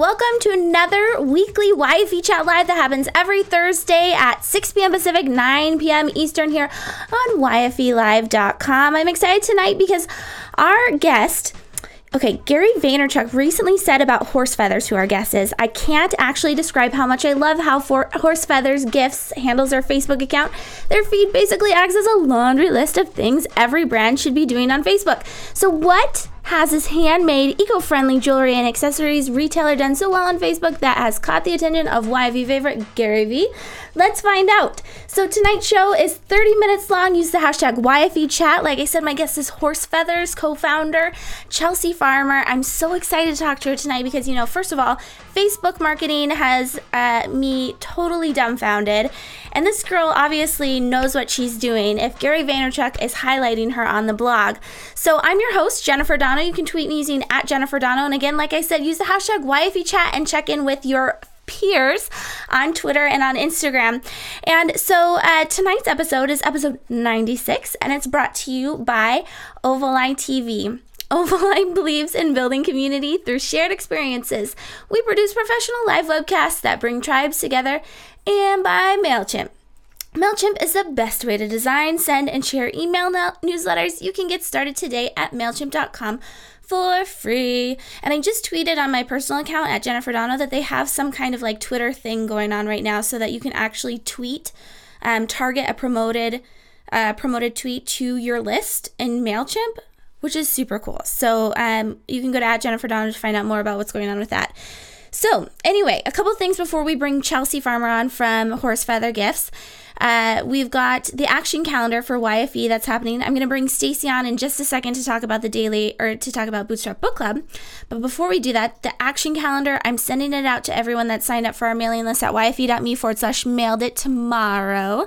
Welcome to another weekly YFE Chat Live that happens every Thursday at 6 p.m. Pacific, 9 p.m. Eastern here on YFELive.com. I'm excited tonight because our guest Okay, Gary Vaynerchuk recently said about horse feathers, who our guest is. I can't actually describe how much I love how for horse feathers gifts handles their Facebook account. Their feed basically acts as a laundry list of things every brand should be doing on Facebook. So, what has his handmade, eco friendly jewelry and accessories retailer done so well on Facebook that has caught the attention of YV favorite Gary V? Let's find out. So tonight's show is 30 minutes long. Use the hashtag YFE chat. Like I said, my guest is Horse Feathers co founder Chelsea Farmer. I'm so excited to talk to her tonight because, you know, first of all, Facebook marketing has uh, me totally dumbfounded. And this girl obviously knows what she's doing if Gary Vaynerchuk is highlighting her on the blog. So I'm your host, Jennifer Donogh. You can tweet me using at Jennifer Donogh. And again, like I said, use the hashtag YFE chat and check in with your peers on Twitter and on Instagram. And so uh, tonight's episode is episode 96, and it's brought to you by Ovaline TV. Ovaline believes in building community through shared experiences. We produce professional live webcasts that bring tribes together, and by MailChimp. MailChimp is the best way to design, send, and share email newsletters. You can get started today at MailChimp.com for free. And I just tweeted on my personal account at Jennifer Donogh that they have some kind of like Twitter thing going on right now so that you can actually tweet, um, target a promoted uh, promoted tweet to your list in MailChimp, which is super cool. So um, you can go to at Jennifer Donogh to find out more about what's going on with that. So, anyway, a couple things before we bring Chelsea Farmer on from Horse Feather Gifts. Uh, we've got the action calendar for YFE that's happening. I'm going to bring Stacey on in just a second to talk about the daily or to talk about Bootstrap Book Club. But before we do that, the action calendar, I'm sending it out to everyone that signed up for our mailing list at yfe.me forward slash mailed it tomorrow.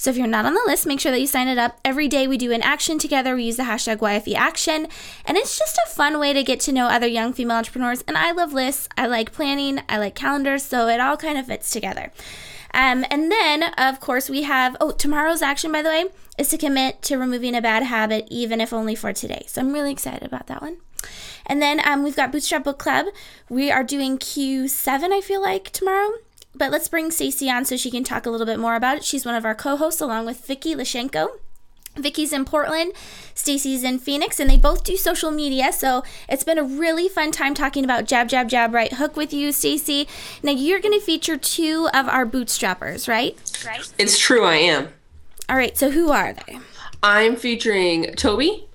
So if you're not on the list, make sure that you sign it up. Every day we do an action together. We use the hashtag YFE action. And it's just a fun way to get to know other young female entrepreneurs. And I love lists. I like planning. I like calendars. So it all kind of fits together. Um, and then, of course, we have oh, tomorrow's action, by the way, is to commit to removing a bad habit, even if only for today. So I'm really excited about that one. And then um, we've got Bootstrap Book Club. We are doing Q7, I feel like, tomorrow. But let's bring Stacey on so she can talk a little bit more about it. She's one of our co-hosts along with Vicky Lashenko. Vicky's in Portland, Stacey's in Phoenix, and they both do social media. So it's been a really fun time talking about Jab, Jab, Jab, Right Hook with you, Stacy. Now you're going to feature two of our bootstrappers, right? Right. It's true, I am. All right. So who are they? I'm featuring Toby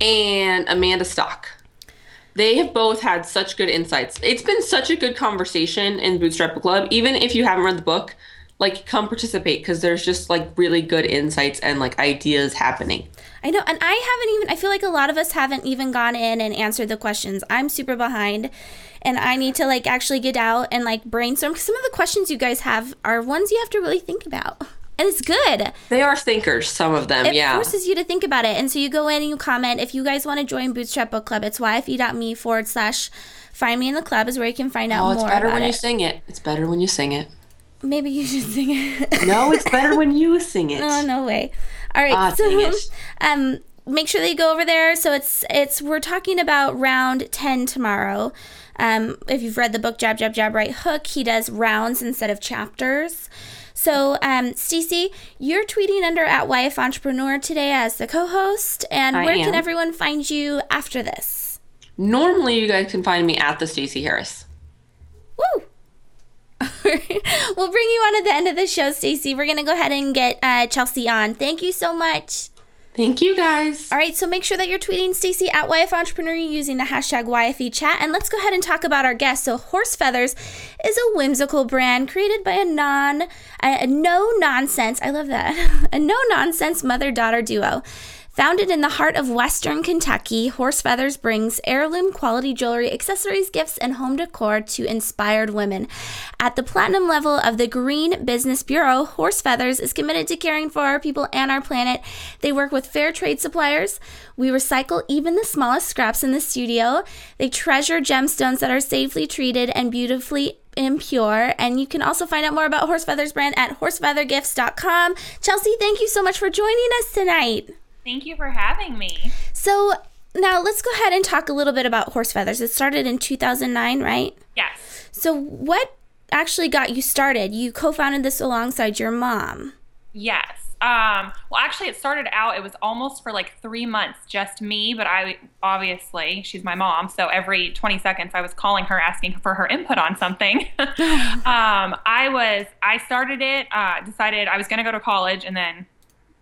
and Amanda Stock. They have both had such good insights. It's been such a good conversation in Bootstrap Club. Even if you haven't read the book, like come participate because there's just like really good insights and like ideas happening. I know, and I haven't even. I feel like a lot of us haven't even gone in and answered the questions. I'm super behind, and I need to like actually get out and like brainstorm. Cause some of the questions you guys have are ones you have to really think about. And it's good. They are thinkers, some of them, it yeah. It forces you to think about it. And so you go in and you comment. If you guys want to join Bootstrap Book Club, it's yfe.me forward slash find me in the club is where you can find out oh, it's better when it. you sing it. It's better when you sing it. Maybe you should sing it. no, it's better when you sing it. No, no way. All right, ah, so um, make sure that you go over there. So it's it's we're talking about round ten tomorrow. Um, if you've read the book Jab Jab Jab Right Hook, he does rounds instead of chapters. So, um, Stacey, you're tweeting under at YF Entrepreneur today as the co-host, and I where am. can everyone find you after this? Normally, you guys can find me at the Stacey Harris. Woo! we'll bring you on at the end of the show, Stacey. We're gonna go ahead and get uh, Chelsea on. Thank you so much. Thank you, guys. All right, so make sure that you're tweeting Stacey at YF Entrepreneur using the hashtag YFE chat. And let's go ahead and talk about our guest. So, Horse Feathers is a whimsical brand created by a non, a no nonsense, I love that, a no nonsense mother daughter duo. Founded in the heart of Western Kentucky, Horse Feathers brings heirloom quality jewelry, accessories, gifts, and home decor to inspired women. At the platinum level of the Green Business Bureau, Horse Feathers is committed to caring for our people and our planet. They work with fair trade suppliers. We recycle even the smallest scraps in the studio. They treasure gemstones that are safely treated and beautifully impure. And you can also find out more about Horse Feathers brand at horsefeathergifts.com. Chelsea, thank you so much for joining us tonight. Thank you for having me. So now let's go ahead and talk a little bit about horse feathers. It started in 2009, right? Yes. So, what actually got you started? You co founded this alongside your mom. Yes. Um, well, actually, it started out, it was almost for like three months, just me, but I obviously, she's my mom. So every 20 seconds, I was calling her asking for her input on something. um, I was, I started it, uh, decided I was going to go to college, and then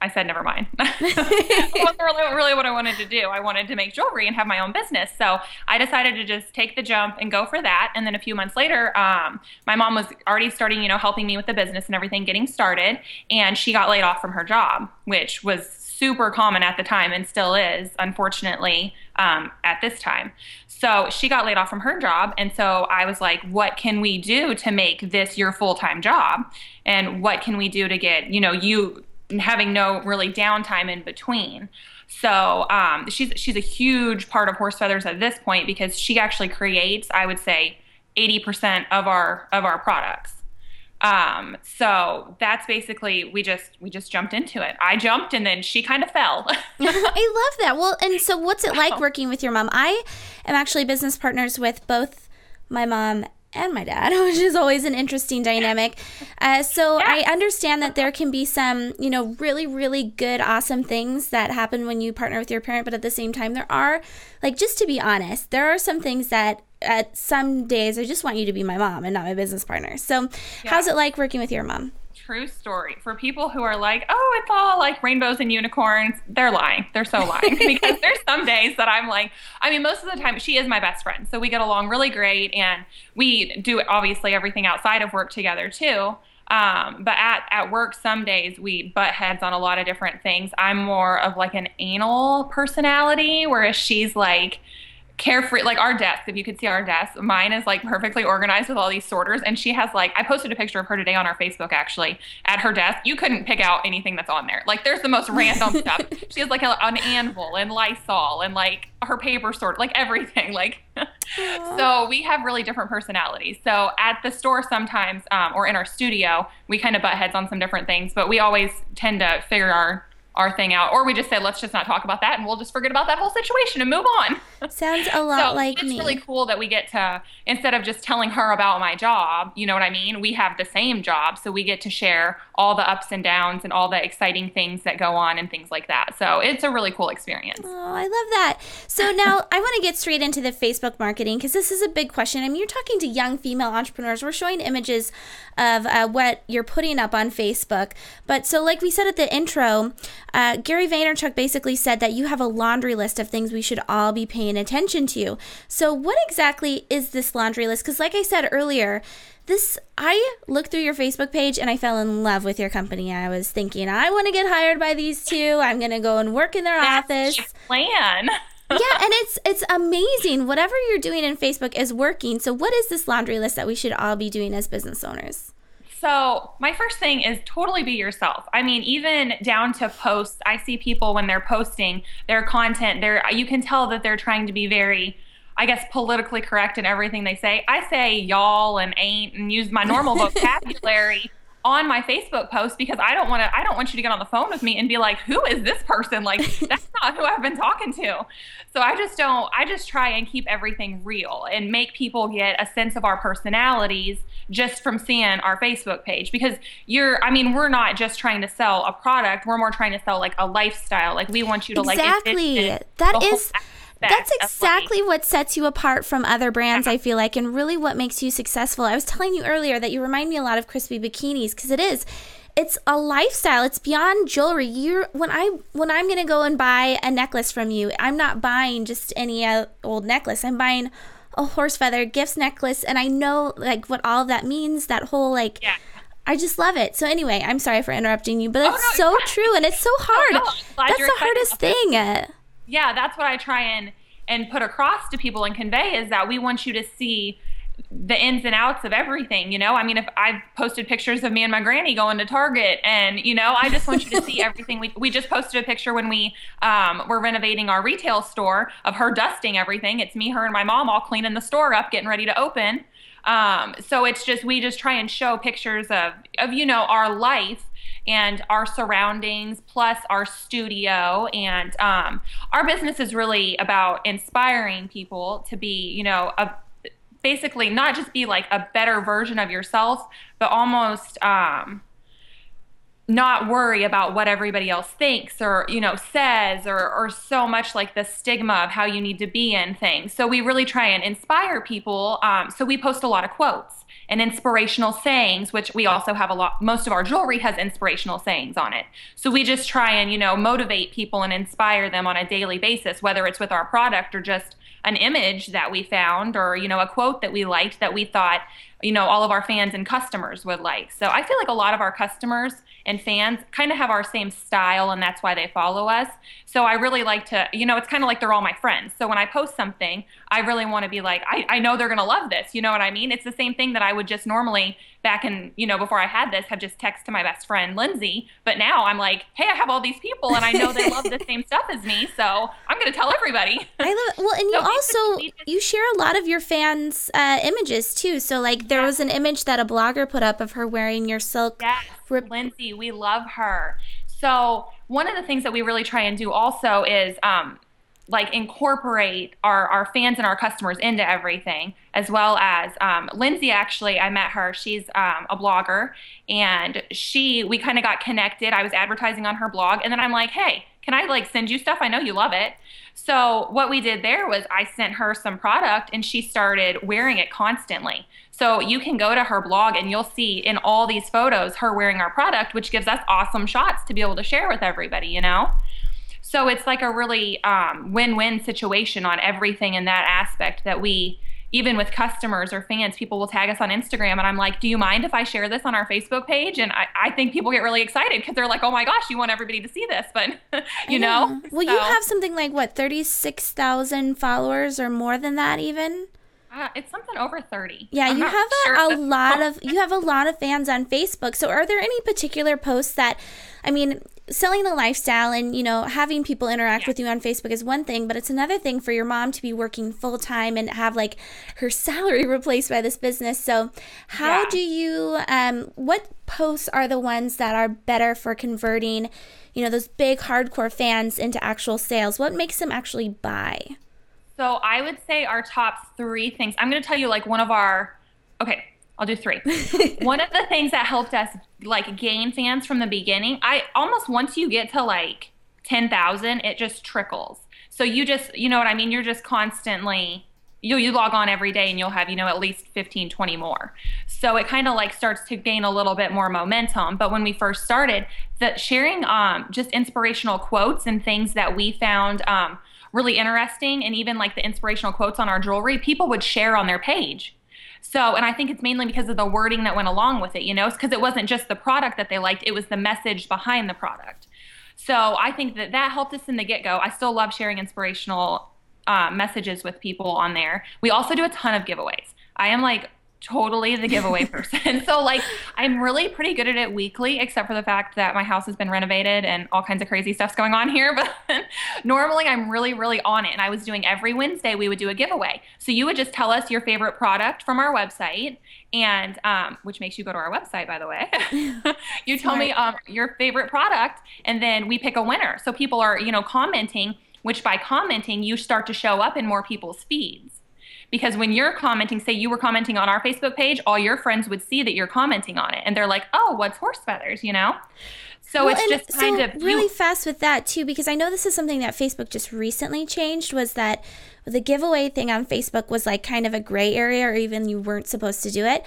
I said, never mind. it wasn't really, really what I wanted to do. I wanted to make jewelry and have my own business. So I decided to just take the jump and go for that. And then a few months later, um, my mom was already starting, you know, helping me with the business and everything, getting started. And she got laid off from her job, which was super common at the time and still is, unfortunately, um, at this time. So she got laid off from her job. And so I was like, what can we do to make this your full time job? And what can we do to get, you know, you having no really downtime in between. So um, she's she's a huge part of Horse Feathers at this point because she actually creates, I would say, eighty percent of our of our products. Um, so that's basically we just we just jumped into it. I jumped and then she kind of fell. I love that. Well, and so what's it like working with your mom? I am actually business partners with both my mom and my dad, which is always an interesting dynamic. Uh, so I understand that there can be some, you know, really, really good, awesome things that happen when you partner with your parent, but at the same time, there are, like, just to be honest, there are some things that at some days I just want you to be my mom and not my business partner. So, yeah. how's it like working with your mom? True story. For people who are like, oh, it's all like rainbows and unicorns, they're lying. They're so lying because there's some days that I'm like, I mean, most of the time she is my best friend. So we get along really great and we do obviously everything outside of work together too. Um, but at, at work, some days we butt heads on a lot of different things. I'm more of like an anal personality, whereas she's like, carefree like our desk if you could see our desk mine is like perfectly organized with all these sorters and she has like i posted a picture of her today on our facebook actually at her desk. You couldn't pick out anything that's on there. Like there's the most random stuff. She has like a, an anvil and lysol and like her paper sort like everything like so we have really different personalities. So at the store sometimes um, or in our studio we kind of butt heads on some different things but we always tend to figure our our thing out, or we just say, let's just not talk about that and we'll just forget about that whole situation and move on. Sounds a lot so like it's me. It's really cool that we get to, instead of just telling her about my job, you know what I mean? We have the same job, so we get to share all the ups and downs and all the exciting things that go on and things like that. So it's a really cool experience. Oh, I love that. So now I want to get straight into the Facebook marketing because this is a big question. I mean, you're talking to young female entrepreneurs. We're showing images of uh, what you're putting up on Facebook. But so, like we said at the intro, uh, Gary Vaynerchuk basically said that you have a laundry list of things we should all be paying attention to. So, what exactly is this laundry list? Because, like I said earlier, this I looked through your Facebook page and I fell in love with your company. I was thinking I want to get hired by these two. I'm going to go and work in their That's office. plan. yeah, and it's it's amazing. Whatever you're doing in Facebook is working. So what is this laundry list that we should all be doing as business owners? So, my first thing is totally be yourself. I mean, even down to posts, I see people when they're posting their content, they're you can tell that they're trying to be very I guess politically correct in everything they say. I say y'all and ain't and use my normal vocabulary on my Facebook post because I don't want to I don't want you to get on the phone with me and be like, "Who is this person?" Like that's not who I've been talking to. So I just don't I just try and keep everything real and make people get a sense of our personalities just from seeing our Facebook page because you're I mean, we're not just trying to sell a product, we're more trying to sell like a lifestyle. Like we want you to exactly. like Exactly. That is that's exactly what sets you apart from other brands, I feel like, and really what makes you successful. I was telling you earlier that you remind me a lot of crispy bikinis because it is. It's a lifestyle. It's beyond jewelry. you're when I when I'm gonna go and buy a necklace from you, I'm not buying just any uh, old necklace. I'm buying a horse feather gifts necklace, and I know like what all of that means. That whole like. Yeah. I just love it. So anyway, I'm sorry for interrupting you, but it's oh, no, so true and it's so hard. Oh, no, that's the hardest thing yeah, that's what I try and and put across to people and convey is that we want you to see the ins and outs of everything, you know? I mean, if I've posted pictures of me and my granny going to Target and, you know, I just want you to see everything. We, we just posted a picture when we um, were renovating our retail store of her dusting everything. It's me, her, and my mom all cleaning the store up, getting ready to open. Um, so it's just, we just try and show pictures of, of, you know, our life and our surroundings, plus our studio. And um, our business is really about inspiring people to be, you know, a, basically not just be like a better version of yourself, but almost um, not worry about what everybody else thinks or you know says or or so much like the stigma of how you need to be in things. So we really try and inspire people um, so we post a lot of quotes and inspirational sayings which we also have a lot most of our jewelry has inspirational sayings on it. So we just try and you know motivate people and inspire them on a daily basis whether it's with our product or just an image that we found or you know a quote that we liked that we thought you know all of our fans and customers would like. So i feel like a lot of our customers and fans kind of have our same style and that's why they follow us. So I really like to, you know, it's kind of like they're all my friends. So when I post something, I really want to be like, I, I know they're going to love this. You know what I mean? It's the same thing that I would just normally back in, you know, before I had this, have just text to my best friend, Lindsay. But now I'm like, hey, I have all these people and I know they love the same stuff as me. So I'm going to tell everybody. I love Well, and you so also, you share a lot of your fans' uh, images too. So like there yeah. was an image that a blogger put up of her wearing your silk. Yes, rip- Lindsay, we love her. So one of the things that we really try and do also is um, like incorporate our, our fans and our customers into everything as well as um, lindsay actually i met her. She's um, a blogger and she we kind of got connected. I was advertising on her blog and then i'm like hey can i like send you stuff? I know you love it. So what we did there was i sent her some product and she started wearing it constantly so you can go to her blog and you'll see in all these photos her wearing our product which gives us awesome shots to be able to share with everybody you know so it's like a really um, win-win situation on everything in that aspect that we even with customers or fans, people will tag us on Instagram, and I'm like, "Do you mind if I share this on our Facebook page?" And I, I think people get really excited because they're like, "Oh my gosh, you want everybody to see this!" But you know, well, so. you have something like what thirty six thousand followers or more than that, even. Uh, it's something over 30 yeah I'm you have a, sure a lot of you have a lot of fans on facebook. So are there any particular posts that i mean selling the lifestyle and you know having people interact yeah. with you on facebook is one thing but it's another thing for your mom to be working full time and have like her salary replaced by this business. So how yeah. do you um what posts are the ones that are better for converting you know those big hardcore fans into actual sales? What makes them actually buy so i would say our top three things i'm going to tell you like one of our okay I'll do three. One of the things that helped us like gain fans from the beginning, I almost once you get to like 10,000, it just trickles. So you just, you know what I mean? You're just constantly you you log on every day and you'll have, you know, at least 15, 20 more. So it kind of like starts to gain a little bit more momentum. But when we first started, that sharing um just inspirational quotes and things that we found um really interesting and even like the inspirational quotes on our jewelry, people would share on their page so, and I think it's mainly because of the wording that went along with it, you know, because it wasn't just the product that they liked, it was the message behind the product. So I think that that helped us in the get go. I still love sharing inspirational uh, messages with people on there. We also do a ton of giveaways. I am like totally the giveaway person. so like I'm really pretty good at it weekly, except for the fact that my house has been renovated and all kinds of crazy stuff's going on here. But normally I'm really, really on it. And I was doing every Wednesday we would do a giveaway. So you would just tell us your favorite product from our website and um, which makes you go to our website by the way you tell me um, your favorite product and then we pick a winner so people are you know commenting which by commenting you start to show up in more people's feeds because when you're commenting, say you were commenting on our Facebook page, all your friends would see that you're commenting on it and they're like, oh, what's horse feathers, you know? So well, it's just kind so of really you, fast with that too, because I know this is something that Facebook just recently changed. Was that the giveaway thing on Facebook was like kind of a gray area, or even you weren't supposed to do it.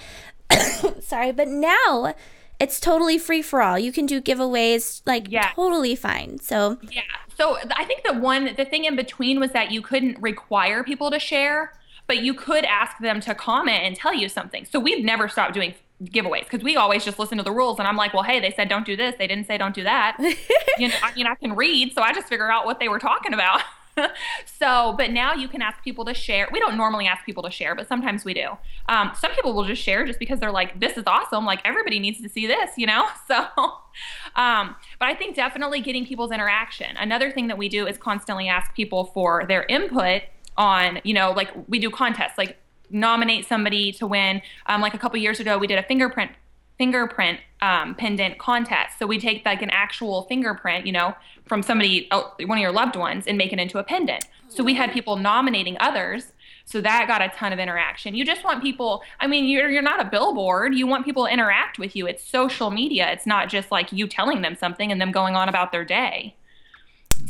Sorry, but now it's totally free for all. You can do giveaways like yeah. totally fine. So yeah. So I think the one the thing in between was that you couldn't require people to share but you could ask them to comment and tell you something. So we've never stopped doing giveaways because we always just listen to the rules and I'm like, well, hey, they said don't do this. They didn't say don't do that. you know, I mean, I can read, so I just figure out what they were talking about. so, but now you can ask people to share. We don't normally ask people to share, but sometimes we do. Um, some people will just share just because they're like, this is awesome. Like everybody needs to see this, you know? So, um, but I think definitely getting people's interaction. Another thing that we do is constantly ask people for their input on, you know, like we do contests, like nominate somebody to win. Um, like a couple years ago, we did a fingerprint fingerprint um, pendant contest. So we take like an actual fingerprint, you know, from somebody, one of your loved ones, and make it into a pendant. So we had people nominating others So that got a ton of interaction. You just want people, I mean, you're, you're not a billboard. You want people to interact with you. It's social media. It's not just like you telling them something and them going on about their day.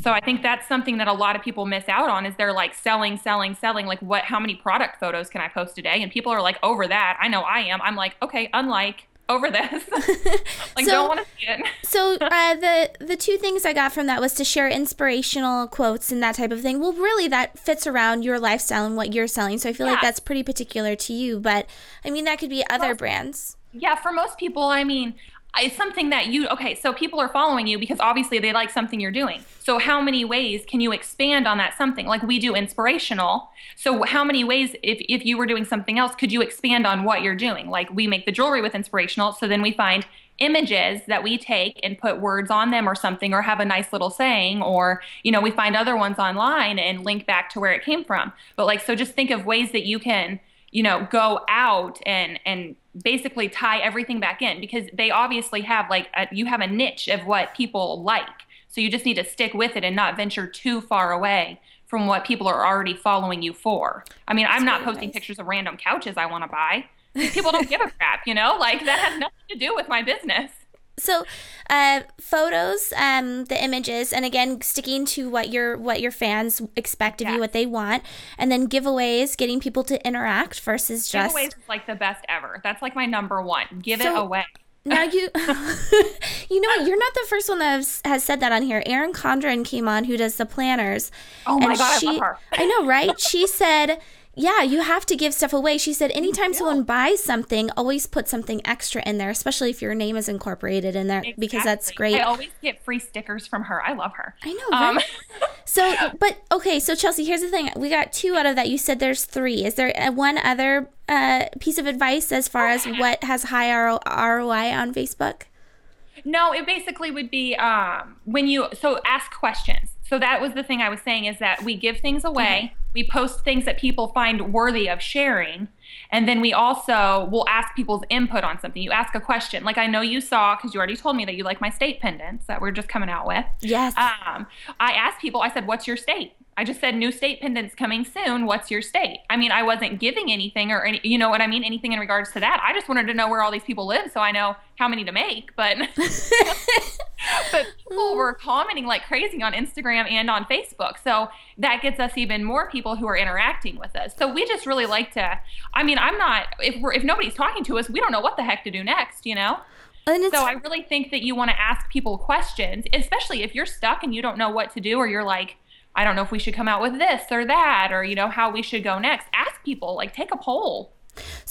So I think that's something that a lot of people miss out on is they're like selling, selling, selling. Like what, how many product photos can I post today? And people are like over that. I know I am. I'm like, okay, unlike over this. like So- don't want to see it. So uh, the the two things I got from that was to share inspirational quotes and that type of thing. Well, really, that fits around your lifestyle and what you're selling. So I feel like that's pretty particular to you. But I mean, that could be other brands. Yeah, for most people, I mean, it's something that you okay. So people are following you because obviously they like something you're doing. So how many ways can you expand on that something? Like we do inspirational. So how many ways, if if you were doing something else, could you expand on what you're doing? Like we make the jewelry with inspirational. So then we find images that we take and put words on them or something or have a nice little saying or you know we find other ones online and link back to where it came from but like so just think of ways that you can you know go out and and basically tie everything back in because they obviously have like a, you have a niche of what people like. So you just need to stick with it and not venture too far away from what people are already following you for. I mean i'm not really posting nice. pictures of random couches i want to buy. People don't give a crap you know? Like that has nothing to do with my business So, uh, photos, um, the images, and again, sticking to what your what your fans expect of you, what they want, and then giveaways, getting people to interact versus just. giveaways is like the best ever that's like my number one give it away Now you, you know what? You're not the first one that has, has said that on here. Erin Condren came on, who does the planners. Oh my and God, I she, her. I know, right? She said, "Yeah, you have to give stuff away." She said, "Anytime someone buys something, always put something extra in there, especially if your name is incorporated in there, because that's great." i always get free stickers from her i love her I know, um, right? So, but okay, so Chelsea, here's the thing. We got two out of that. You said there's three. Is there uh, one other uh, piece of advice as far as what has high RO- ROI on Facebook? No, it basically would be um, when you so ask questions. So that was the thing I was saying is that we give things away, we post things that people find worthy of sharing, and then we also will ask people's input on something. You ask a question, like I know you saw because you already told me that you like my state pendants that we're just coming out with. Yes. Um, I asked people. I said, "What's your state?" I just said, "New state pendants coming soon. What's your state?" I mean, I wasn't giving anything or any, you know what I mean, anything in regards to that. I just wanted to know where all these people live so I know how many to make. But but people were commenting like crazy on Instagram and on Facebook. So that gets us even more people who are interacting with us. So we just really like to. I mean, I'm not if we're if nobody's talking to us, we don't know what the heck to do next. You know. and So I really think that you want to ask people questions, especially if you're stuck and you don't know what to do, or you're like, I don't know if we should come out with this or that, or you know how we should go next. Ask people, like take a poll.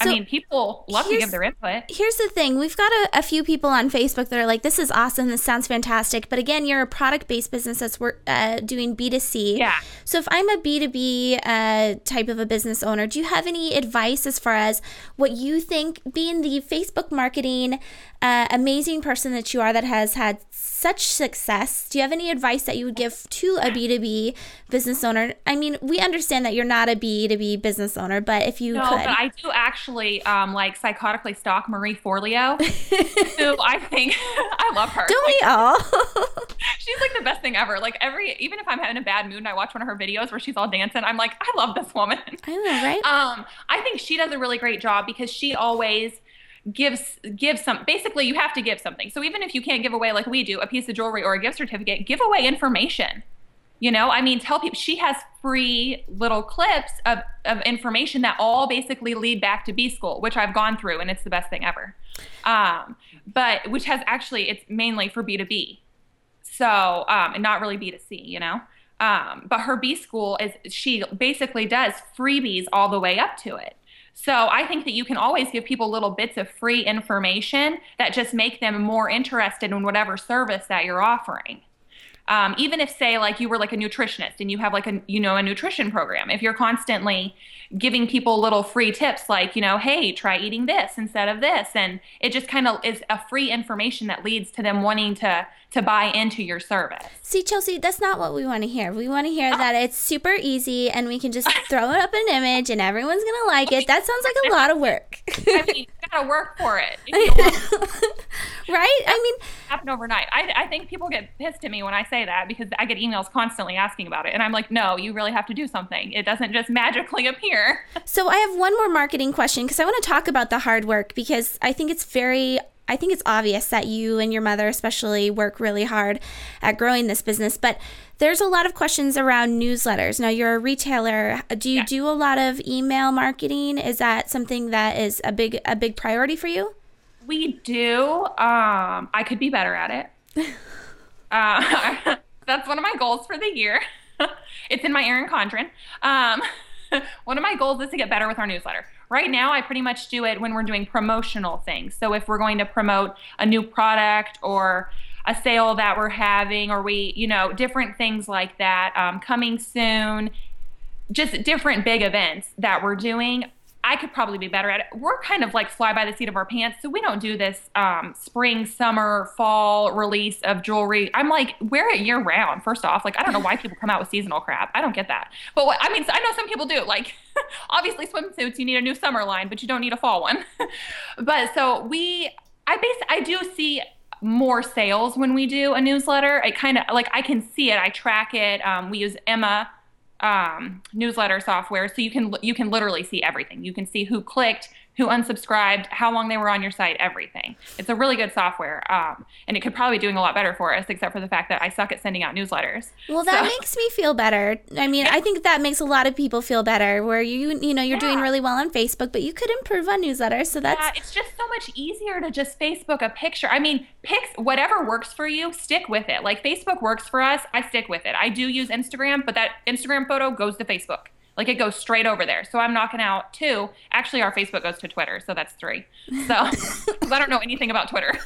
I mean, people love to give their input. here's the thing we've got a, a few people on facebook that are like this is awesome this sounds fantastic but again you're a product-based business that's work, uh, doing b2c Yeah. so if i'm a b2b uh, type of a business owner do you have any advice as far as what you think being the facebook marketing uh, amazing person that you are that has had such success do you have any advice that you would give to a b2b business owner i mean we understand that you're not a b2b business owner but if you No, could but I do actually um, like psychotically stalk Marie Forleo, who I think I love her. don't we all She's like the best thing ever. Like every, even if I'm in a bad mood and I watch one of her videos where she's all dancing, I'm like, I love this woman. i know right Um, I think she does a really great job because she always gives gives some basically you have to give something. So even if you can't give away like we do a piece of jewelry or a gift certificate, give away information. You know, I mean, tell people she has free little clips of, of information that all basically lead back to B school, which I've gone through and it's the best thing ever. Um, but which has actually it's mainly for B2B. So, um, and not really B2C, you know? Um, but her B school is, she basically does freebies all the way up to it. So I think that you can always give people little bits of free information that just make them more interested in whatever service that you're offering. Um, even if say like you were like a nutritionist and you have like a you know a nutrition program if you're constantly giving people little free tips like you know hey try eating this instead of this and it just kind of is a free information that leads to them wanting to to buy into your service See, Chelsea, that's not what we want to hear. We want to hear that it's super easy and we can just throw it up an image and everyone's going to like it. That sounds like a lot of work. I mean, gotta work for it. Right? I mean, happen overnight. I, I think people get pissed at me when I say that because I get emails constantly asking about it, and I'm like, no, you really have to do something. It doesn't just magically appear. so I have one more marketing question because I want to talk about the hard work because I think it's very I think it's obvious that you and your mother, especially, work really hard at growing this business. But there's a lot of questions around newsletters. Now, you're a retailer. Do you Yeah. do a lot of email marketing? Is that something that is a big a big priority for you? We do. Um, I could be better at it. Uh, that's one of my goals for the year. it's in my Erin Condren. Um, one of my goals is to get better with our newsletter. Right now, I pretty much do it when we're doing promotional things. So if we're going to promote a new product or a sale that we're having, or we, you know, different things like that um, coming soon, just different big events that we're doing. I could probably be better at it. We're kind of like fly by the seat of our pants, so we don't do this um, spring, summer, fall release of jewelry. I'm like, wear it year round. First off, like I don't know why people come out with seasonal crap. I don't get that. But what, I mean, I know some people do. Like, obviously swimsuits, you need a new summer line, but you don't need a fall one. but so we, I base, I do see more sales when we do a newsletter. It kind of like I can see it. I track it. Um, we use Emma um, newsletter software, so you can you can literally see everything. You can see who clicked, who unsubscribed, how long they were on your site, everything. It's a really good software, um, and it could probably be doing a lot better for us, except for the fact that I suck at sending out newsletters. Well, that So- makes me feel better. I mean, I think that makes a lot of people feel better. Where you, you know, you're doing really well on Facebook, but you could improve on newsletters. So that's Yeah, it's just so much easier to just Facebook a picture. I mean, pics whatever works for you, stick with it. Like Facebook works for us, I stick with it. I do use Instagram, but that Instagram photo goes to Facebook. Like it goes straight over there. So I'm knocking out two. Actually, our Facebook goes to Twitter, so that's three. So I don't know anything about Twitter.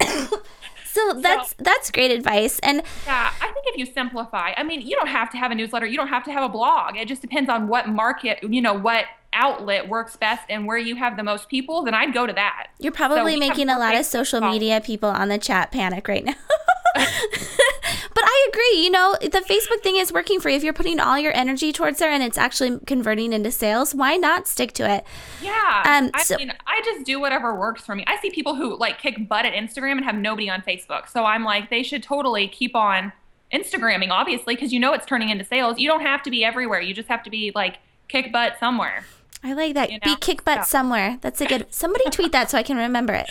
so that's that's great advice. And Yeah, I think if you simplify, I mean, you don't have to have a newsletter, you don't have to have a blog. It just depends on what market, you know, what outlet works best and where you have the most people, then I'd go to that. you're probably have making a lot of social media people on the chat panic right now. but I agree. You know, the Facebook thing is working for you. If you're putting all your energy towards there and it's actually converting into sales, why not stick to it? Yeah. Um, I so- mean, I just do whatever works for me. I see people who like kick butt at Instagram and have nobody on Facebook. So I'm like, they should totally keep on Instagramming, obviously, because you know it's turning into sales. You don't have to be everywhere. You just have to be like kick butt somewhere. I like that. You Be kick butt Yeah. somewhere. That's a good. Somebody tweet that so I can remember it.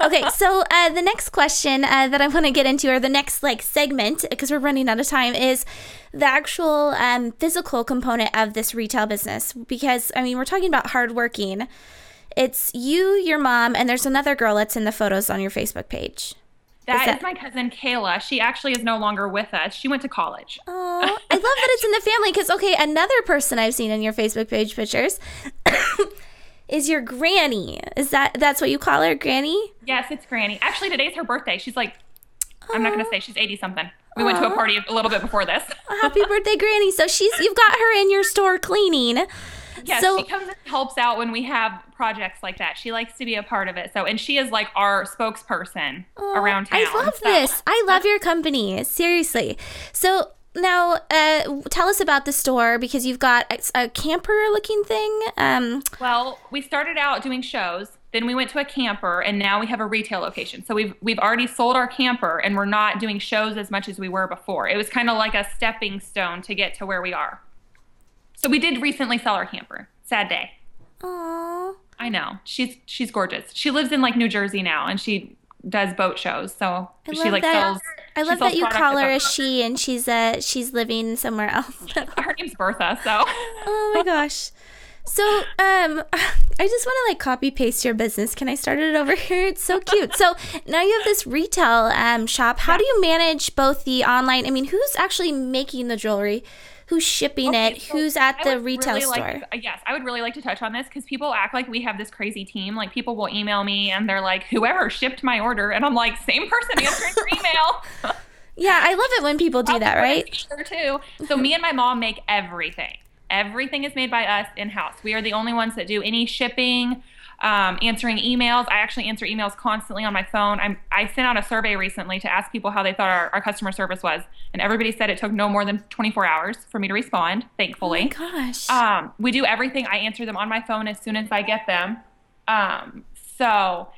Okay, so uh, the next question uh, that I want to get into, or the next like segment, because we're running out of time, is the actual um, physical component of this retail business. Because I mean, we're talking about hardworking. It's you, your mom, and there's another girl that's in the photos on your Facebook page. That is, that- my cousin Kayla. She actually is no longer with us. She went to college. Oh, I love that it's in the family because okay, another person I've seen in your Facebook page pictures is your granny. Is that that's what you call her, granny? Yes, it's Granny. Actually, today's her birthday. She's like, I'm not going to say she's 80 something. We went to a party a little bit before this. Happy birthday, granny! So she's you've got her in your store cleaning. Yeah, so she comes and helps out when we have projects like that. She likes to be a part of it. So, and she is like our spokesperson around town. I love So- this. I love your company. Seriously. So now, uh, tell us about the store because you've got a, a camper-looking thing. Um, Well, we started out doing shows, then we went to a camper, and now we have a retail location. So we've we've already sold our camper, and we're not doing shows as much as we were before. It was kind of like a stepping stone to get to where we are. So we did recently sell our camper. Sad day. aw. I know. She's she's gorgeous. She lives in like New Jersey now, and she does boat shows. So I she like that. sells. I love sells that you call her a she, and she's uh she's living somewhere else. Her name's Bertha. So oh my gosh. So, um, I just want to like copy paste your business. Can I start it over here? It's so cute. So now you have this retail um shop. How do you manage both the online? I mean, who's actually making the jewelry? Who's shipping Okay, it? so Who's at I the retail really store? Like to, yes, I would really like to touch on this because people act like we have this crazy team. Like people will email me and they're like, "Whoever shipped my order," and I'm like, "Same person answering your email." yeah, I love it when people do that, right? Too. So me and my mom make everything. Everything is made by us in house. We are the only ones that do any shipping, um, answering emails. I actually answer emails constantly on my phone. I'm, I sent out a survey recently to ask people how they thought our, our customer service was, and everybody said it took no more than 24 hours for me to respond. Oh Thankfully. my gosh. Um, we do everything. I answer them on my phone as soon as I get them. Um, So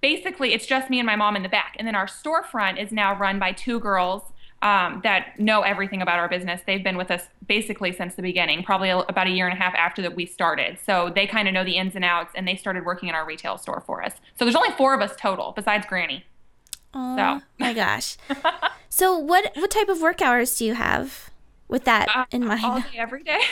basically, it's just me and my mom in the back. And then our storefront is now run by two girls um, that know everything about our business. They've been with us basically since the beginning, probably a, about a year and a half after that we started. So they kind of know the ins and outs, and they started working in our retail store for us. So there's only four of us total, besides Granny. Oh So. my gosh. so what what type of work hours do you have with that Uh, in mind? all day, every day.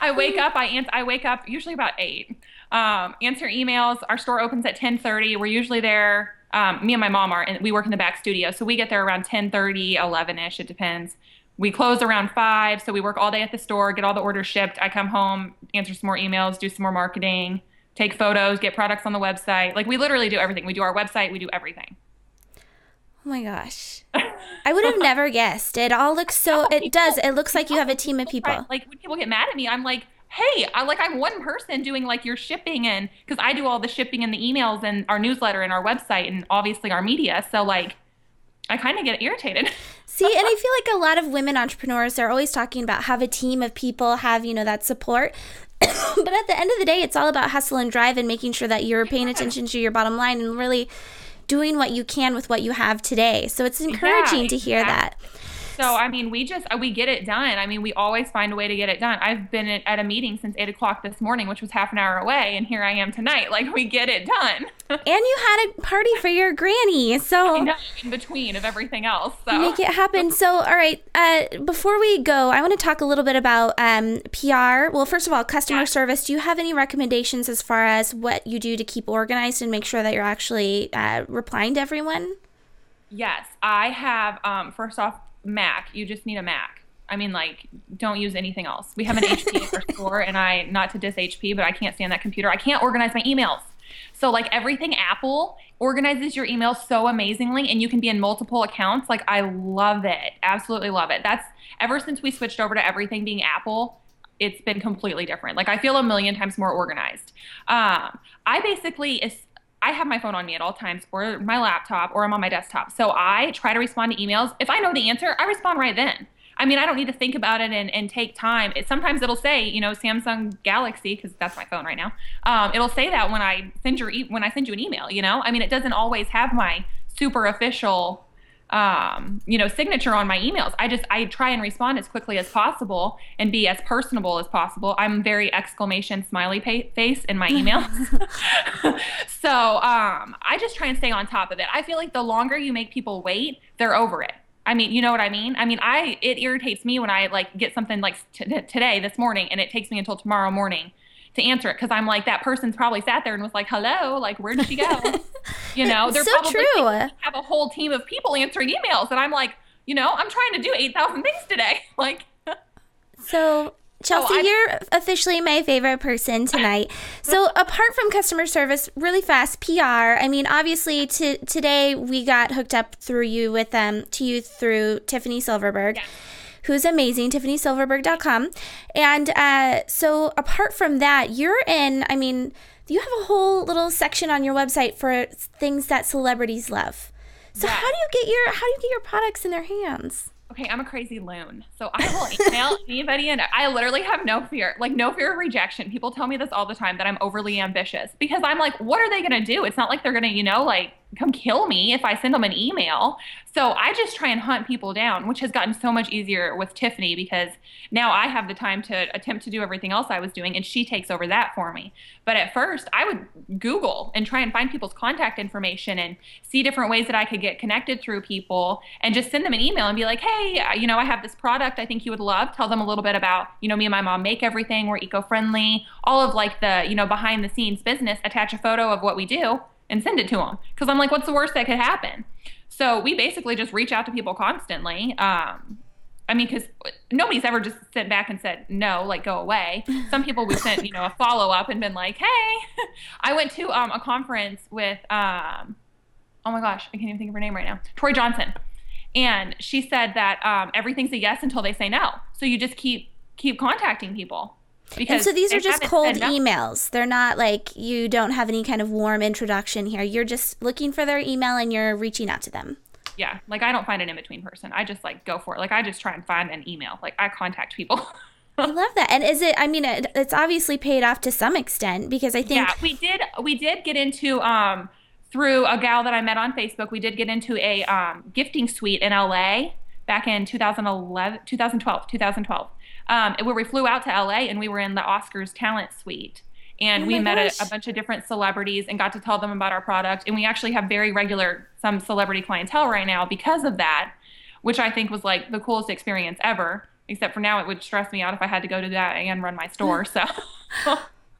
I wake up. I ans- I wake up usually about eight. Um, answer emails. Our store opens at ten thirty. We're usually there. Um, me and my mom are, and we work in the back studio, so we get there around 10:30, 11 ish. It depends. We close around five, so we work all day at the store, get all the orders shipped. I come home, answer some more emails, do some more marketing, take photos, get products on the website. Like we literally do everything. We do our website. We do everything. Oh my gosh. I would have never guessed. It all looks so it does. It looks like you have a team of people. Like when people get mad at me, I'm like, hey, I like I'm one person doing like your shipping and because I do all the shipping and the emails and our newsletter and our website and obviously our media. So like I kind of get irritated. See, and I feel like a lot of women entrepreneurs they're always talking about have a team of people, have, you know, that support. but at the end of the day, it's all about hustle and drive and making sure that you're paying attention to your bottom line and really doing what you can with what you have today. So it's encouraging to hear that. So I mean, we just we get it done. I mean, we always find a way to get it done. I've been at a meeting since eight o'clock this morning, which was half an hour away, and here I am tonight. Like we get it done. And you had a party for your granny. So know, in between of everything else. So make it happen. So, all right. Uh, before we go, I want to talk a little bit about um, PR. Well, first of all, customer Yeah. service. Do you have any recommendations as far as what you do to keep organized and make sure that you're actually uh, replying to everyone? Yes, I have. Um, first off, Mac. You just need a Mac. I mean, like, don't use anything else. We have an HP at our store, and I not to diss HP, but I can't stand that computer. I can't organize my emails. So, like, everything Apple organizes your emails so amazingly, and you can be in multiple accounts. Like, I love it. Absolutely love it. That's ever since we switched over to everything being Apple it's been completely different. Like I feel a million times more organized. Um, I basically I have my phone on me at all times, or my laptop, or I'm on my desktop. So I try to respond to emails. If I know the answer, I respond right then. I mean, I don't need to think about it and, and take time. It, sometimes it'll say, you know, Samsung Galaxy, because that's my phone right now. Um, it'll say that when I send your e- when I send you an email. You know, I mean, it doesn't always have my super official um, you know, signature on my emails. I just I try and respond as quickly as possible and be as personable as possible. I'm very exclamation smiley pa- face in my emails. so um, I just try and stay on top of it. I feel like the longer you make people wait, they're over it. I mean, you know what I mean? I mean, I it irritates me when I like get something like t- today, this morning, and it takes me until tomorrow morning to answer it because I'm like that person's probably sat there and was like, "Hello, like where did she go?" you know, they're So probably true. have a whole team of people answering emails, and I'm like, you know, I'm trying to do eight thousand things today. Like, So, Chelsea, I- you're officially my favorite person tonight. So, apart from customer service, really fast PR. I mean, obviously, to, today we got hooked up through you with um to you through Tiffany Silverberg. Yes. Who's amazing, TiffanySilverberg.com. And uh, so, apart from that, you're in, I mean, you have a whole little section on your website for things that celebrities love. So, Yes. how do you get your how do you get your products in their hands? okay, I'm a crazy loon, so I will email anybody, and I literally have no fear, like no fear of rejection. People tell me this all the time that I'm overly ambitious because I'm like, what are they gonna do? It's not like they're gonna, you know, like come kill me if I send them an email. So I just try and hunt people down, which has gotten so much easier with Tiffany because now I have the time to attempt to do everything else I was doing, and she takes over that for me. But at first, I would Google and try and find people's contact information and see different ways that I could get connected through people and just send them an email and be like, hey, uh, you know, I have this product I think you would love. Tell them a little bit about, you know, me and my mom make everything. We're eco friendly. All of like the, you know, behind the scenes business, attach a photo of what we do and send it to them. Cause I'm like, what's the worst that could happen? So we basically just reach out to people constantly. Um, I mean, because nobody's ever just sent back and said no, like go away. Some people we've sent, you know, a follow up and been like, hey, I went to um, a conference with, um, oh my gosh, I can't even think of her name right now, Tory Johnson, and she said that um, everything's a yes until they say no. So you just keep keep contacting people. And so these are just cold emails. They're not like you don't have any kind of warm introduction here. You're just looking for their email and you're reaching out to them. Yeah, like I don't find an in between person. I just like go for it. Like I just try and find an email. Like I contact people. I love that. And is it? I mean, it, it's obviously paid off to some extent because I think yeah, we did. We did get into um through a gal that I met on Facebook. We did get into a um, gifting suite in LA back in 2011, 2012, 2012, um, where we flew out to LA and we were in the Oscars talent suite. And Oh we met a, a bunch of different celebrities and got to tell them about our product. And we actually have very regular some celebrity clientele right now because of that, which I think was like the coolest experience ever. Except for now, it would stress me out if I had to go to that and run my store. So,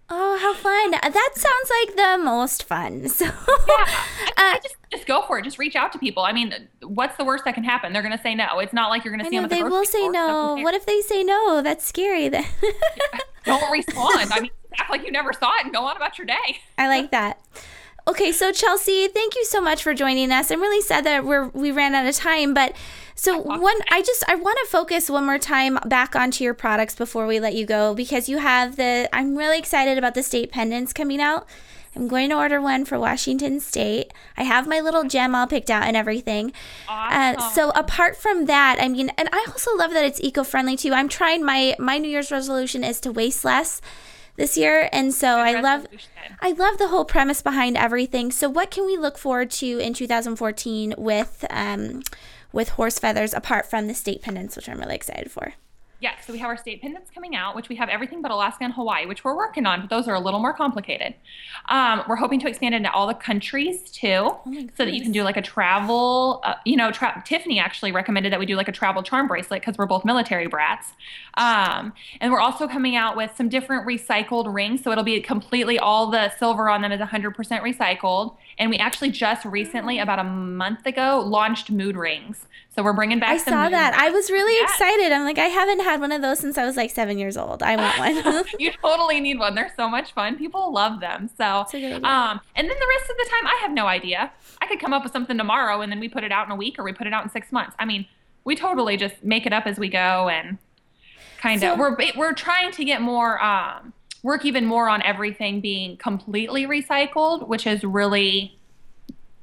Oh, how fun. That sounds like the most fun. So, yeah, I, uh, I just just go for it. Just reach out to people. I mean, what's the worst that can happen? They're going to say no. It's not like you're going to I see them know at they will say no. What if they say no? That's scary. Then don't respond. I mean, act like you never saw it and go on about your day. I like that. Okay, so Chelsea, thank you so much for joining us. I'm really sad that we're we ran out of time, but so one I just I want to focus one more time back onto your products before we let you go because you have the I'm really excited about the state pendants coming out. I'm going to order one for Washington State. I have my little gem all picked out and everything. Uh, Awesome. so apart from that, I mean, and I also love that it's eco-friendly too. I'm trying my my New Year's resolution is to waste less this year, and so I love. I love the whole premise behind everything. So what can we look forward to in 2014 with um with HorseFeathers apart from the state pendants, which I'm really excited for. Yeah, so we have our state pendants coming out, which we have everything but Alaska and Hawaii, which we're working on, but those are a little more complicated. Um, we're hoping to expand into all the countries too, Oh so that you can do like a travel. Uh, you know, tra- Tiffany actually recommended that we do like a travel charm bracelet because we're both military brats. Um, and we're also coming out with some different recycled rings, so it'll be completely all the silver on them is 100% recycled. And we actually just recently, about a month ago, launched mood rings. So we're bringing back. I saw that. I was really Yes. excited. I'm like, I haven't had one of those since I was like seven years old. I want one. you totally need one. They're so much fun. People love them. So, a good idea. um, and then the rest of the time, I have no idea. I could come up with something tomorrow, and then we put it out in a week, or we put it out in six months. I mean, we totally just make it up as we go, and kind of So- we're we're trying to get more um, work even more on everything being completely recycled, which is really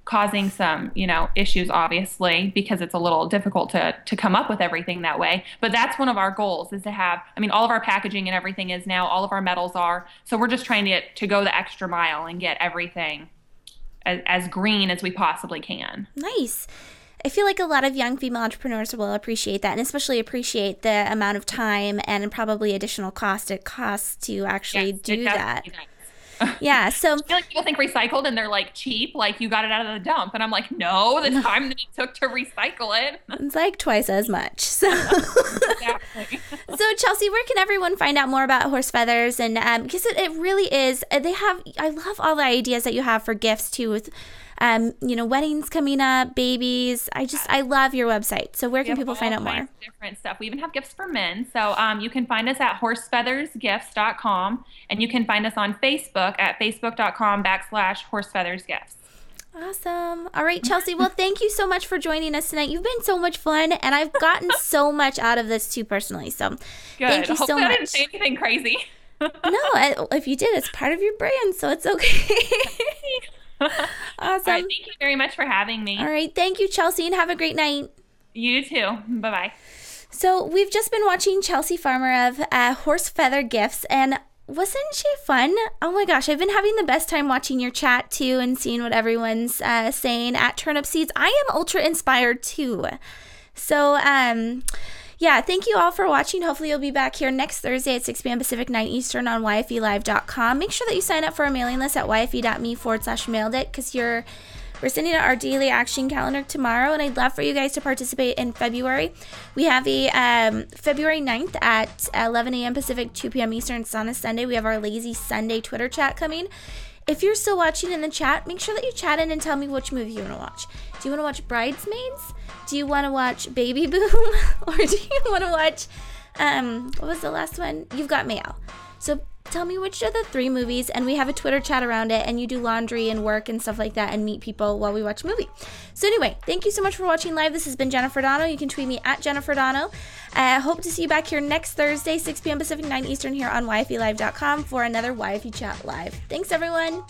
causing some you know issues obviously because it's a little difficult to to come up with everything that way. But that's one of our goals is to have i mean all of our packaging and everything is now all of our metals are. So we're just trying to to go the extra mile and get everything as, as green as we possibly can. Nice. I feel like a lot of young female entrepreneurs will appreciate that and especially appreciate the amount of time and probably additional cost it costs to actually Yes, do that. does. Yeah, so I feel like people think recycled and they're like cheap, like you got it out of the dump. And I'm like, no, the time that it took to recycle it. it's like twice as much. So exactly. So Chelsea, where can everyone find out more about HorseFeathers? And um, because it, it really is, uh, they have. I love all the ideas that you have for gifts too. With, um, you know, weddings coming up, babies. I just I love your website. So where can people find out more? Different stuff. We even have gifts for men. So um, you can find us at horsefeathersgifts.com and you can find us on Facebook at facebook.com backslash horsefeathersgifts. Awesome. All right, Chelsea. Well, thank you so much for joining us tonight. You've been so much fun, and I've gotten so much out of this too personally. So Good. thank you so Hopefully I didn't much. say anything crazy. no, if you did, it's part of your brand, so it's okay. Awesome. right. Thank you very much for having me. All right. Thank you, Chelsea, and have a great night. You too. Bye bye. So we've just been watching Chelsea Farmer of uh, Horse Feather Gifts, and wasn't she fun? Oh my gosh, I've been having the best time watching your chat too and seeing what everyone's uh, saying at Turnip Seeds. I am ultra inspired too. So, um, yeah, thank you all for watching. Hopefully, you'll be back here next Thursday at 6 p.m. Pacific, 9 Eastern on YFELive.com. Make sure that you sign up for our mailing list at YFE.me forward slash mailed it because you're we're sending out our daily action calendar tomorrow, and I'd love for you guys to participate in February. We have a um, February 9th at 11 a.m. Pacific, 2 p.m. Eastern. It's on a Sunday. We have our Lazy Sunday Twitter chat coming. If you're still watching in the chat, make sure that you chat in and tell me which movie you want to watch. Do you want to watch Bridesmaids? Do you want to watch Baby Boom? or do you want to watch, um, what was the last one? You've Got Mail. So tell me which of the three movies, and we have a Twitter chat around it, and you do laundry and work and stuff like that and meet people while we watch a movie. So, anyway, thank you so much for watching live. This has been Jennifer Donogh. You can tweet me at Jennifer Donogh. I uh, hope to see you back here next Thursday, 6 p.m. Pacific, 9 Eastern, here on YFELive.com for another YFE Chat Live. Thanks, everyone.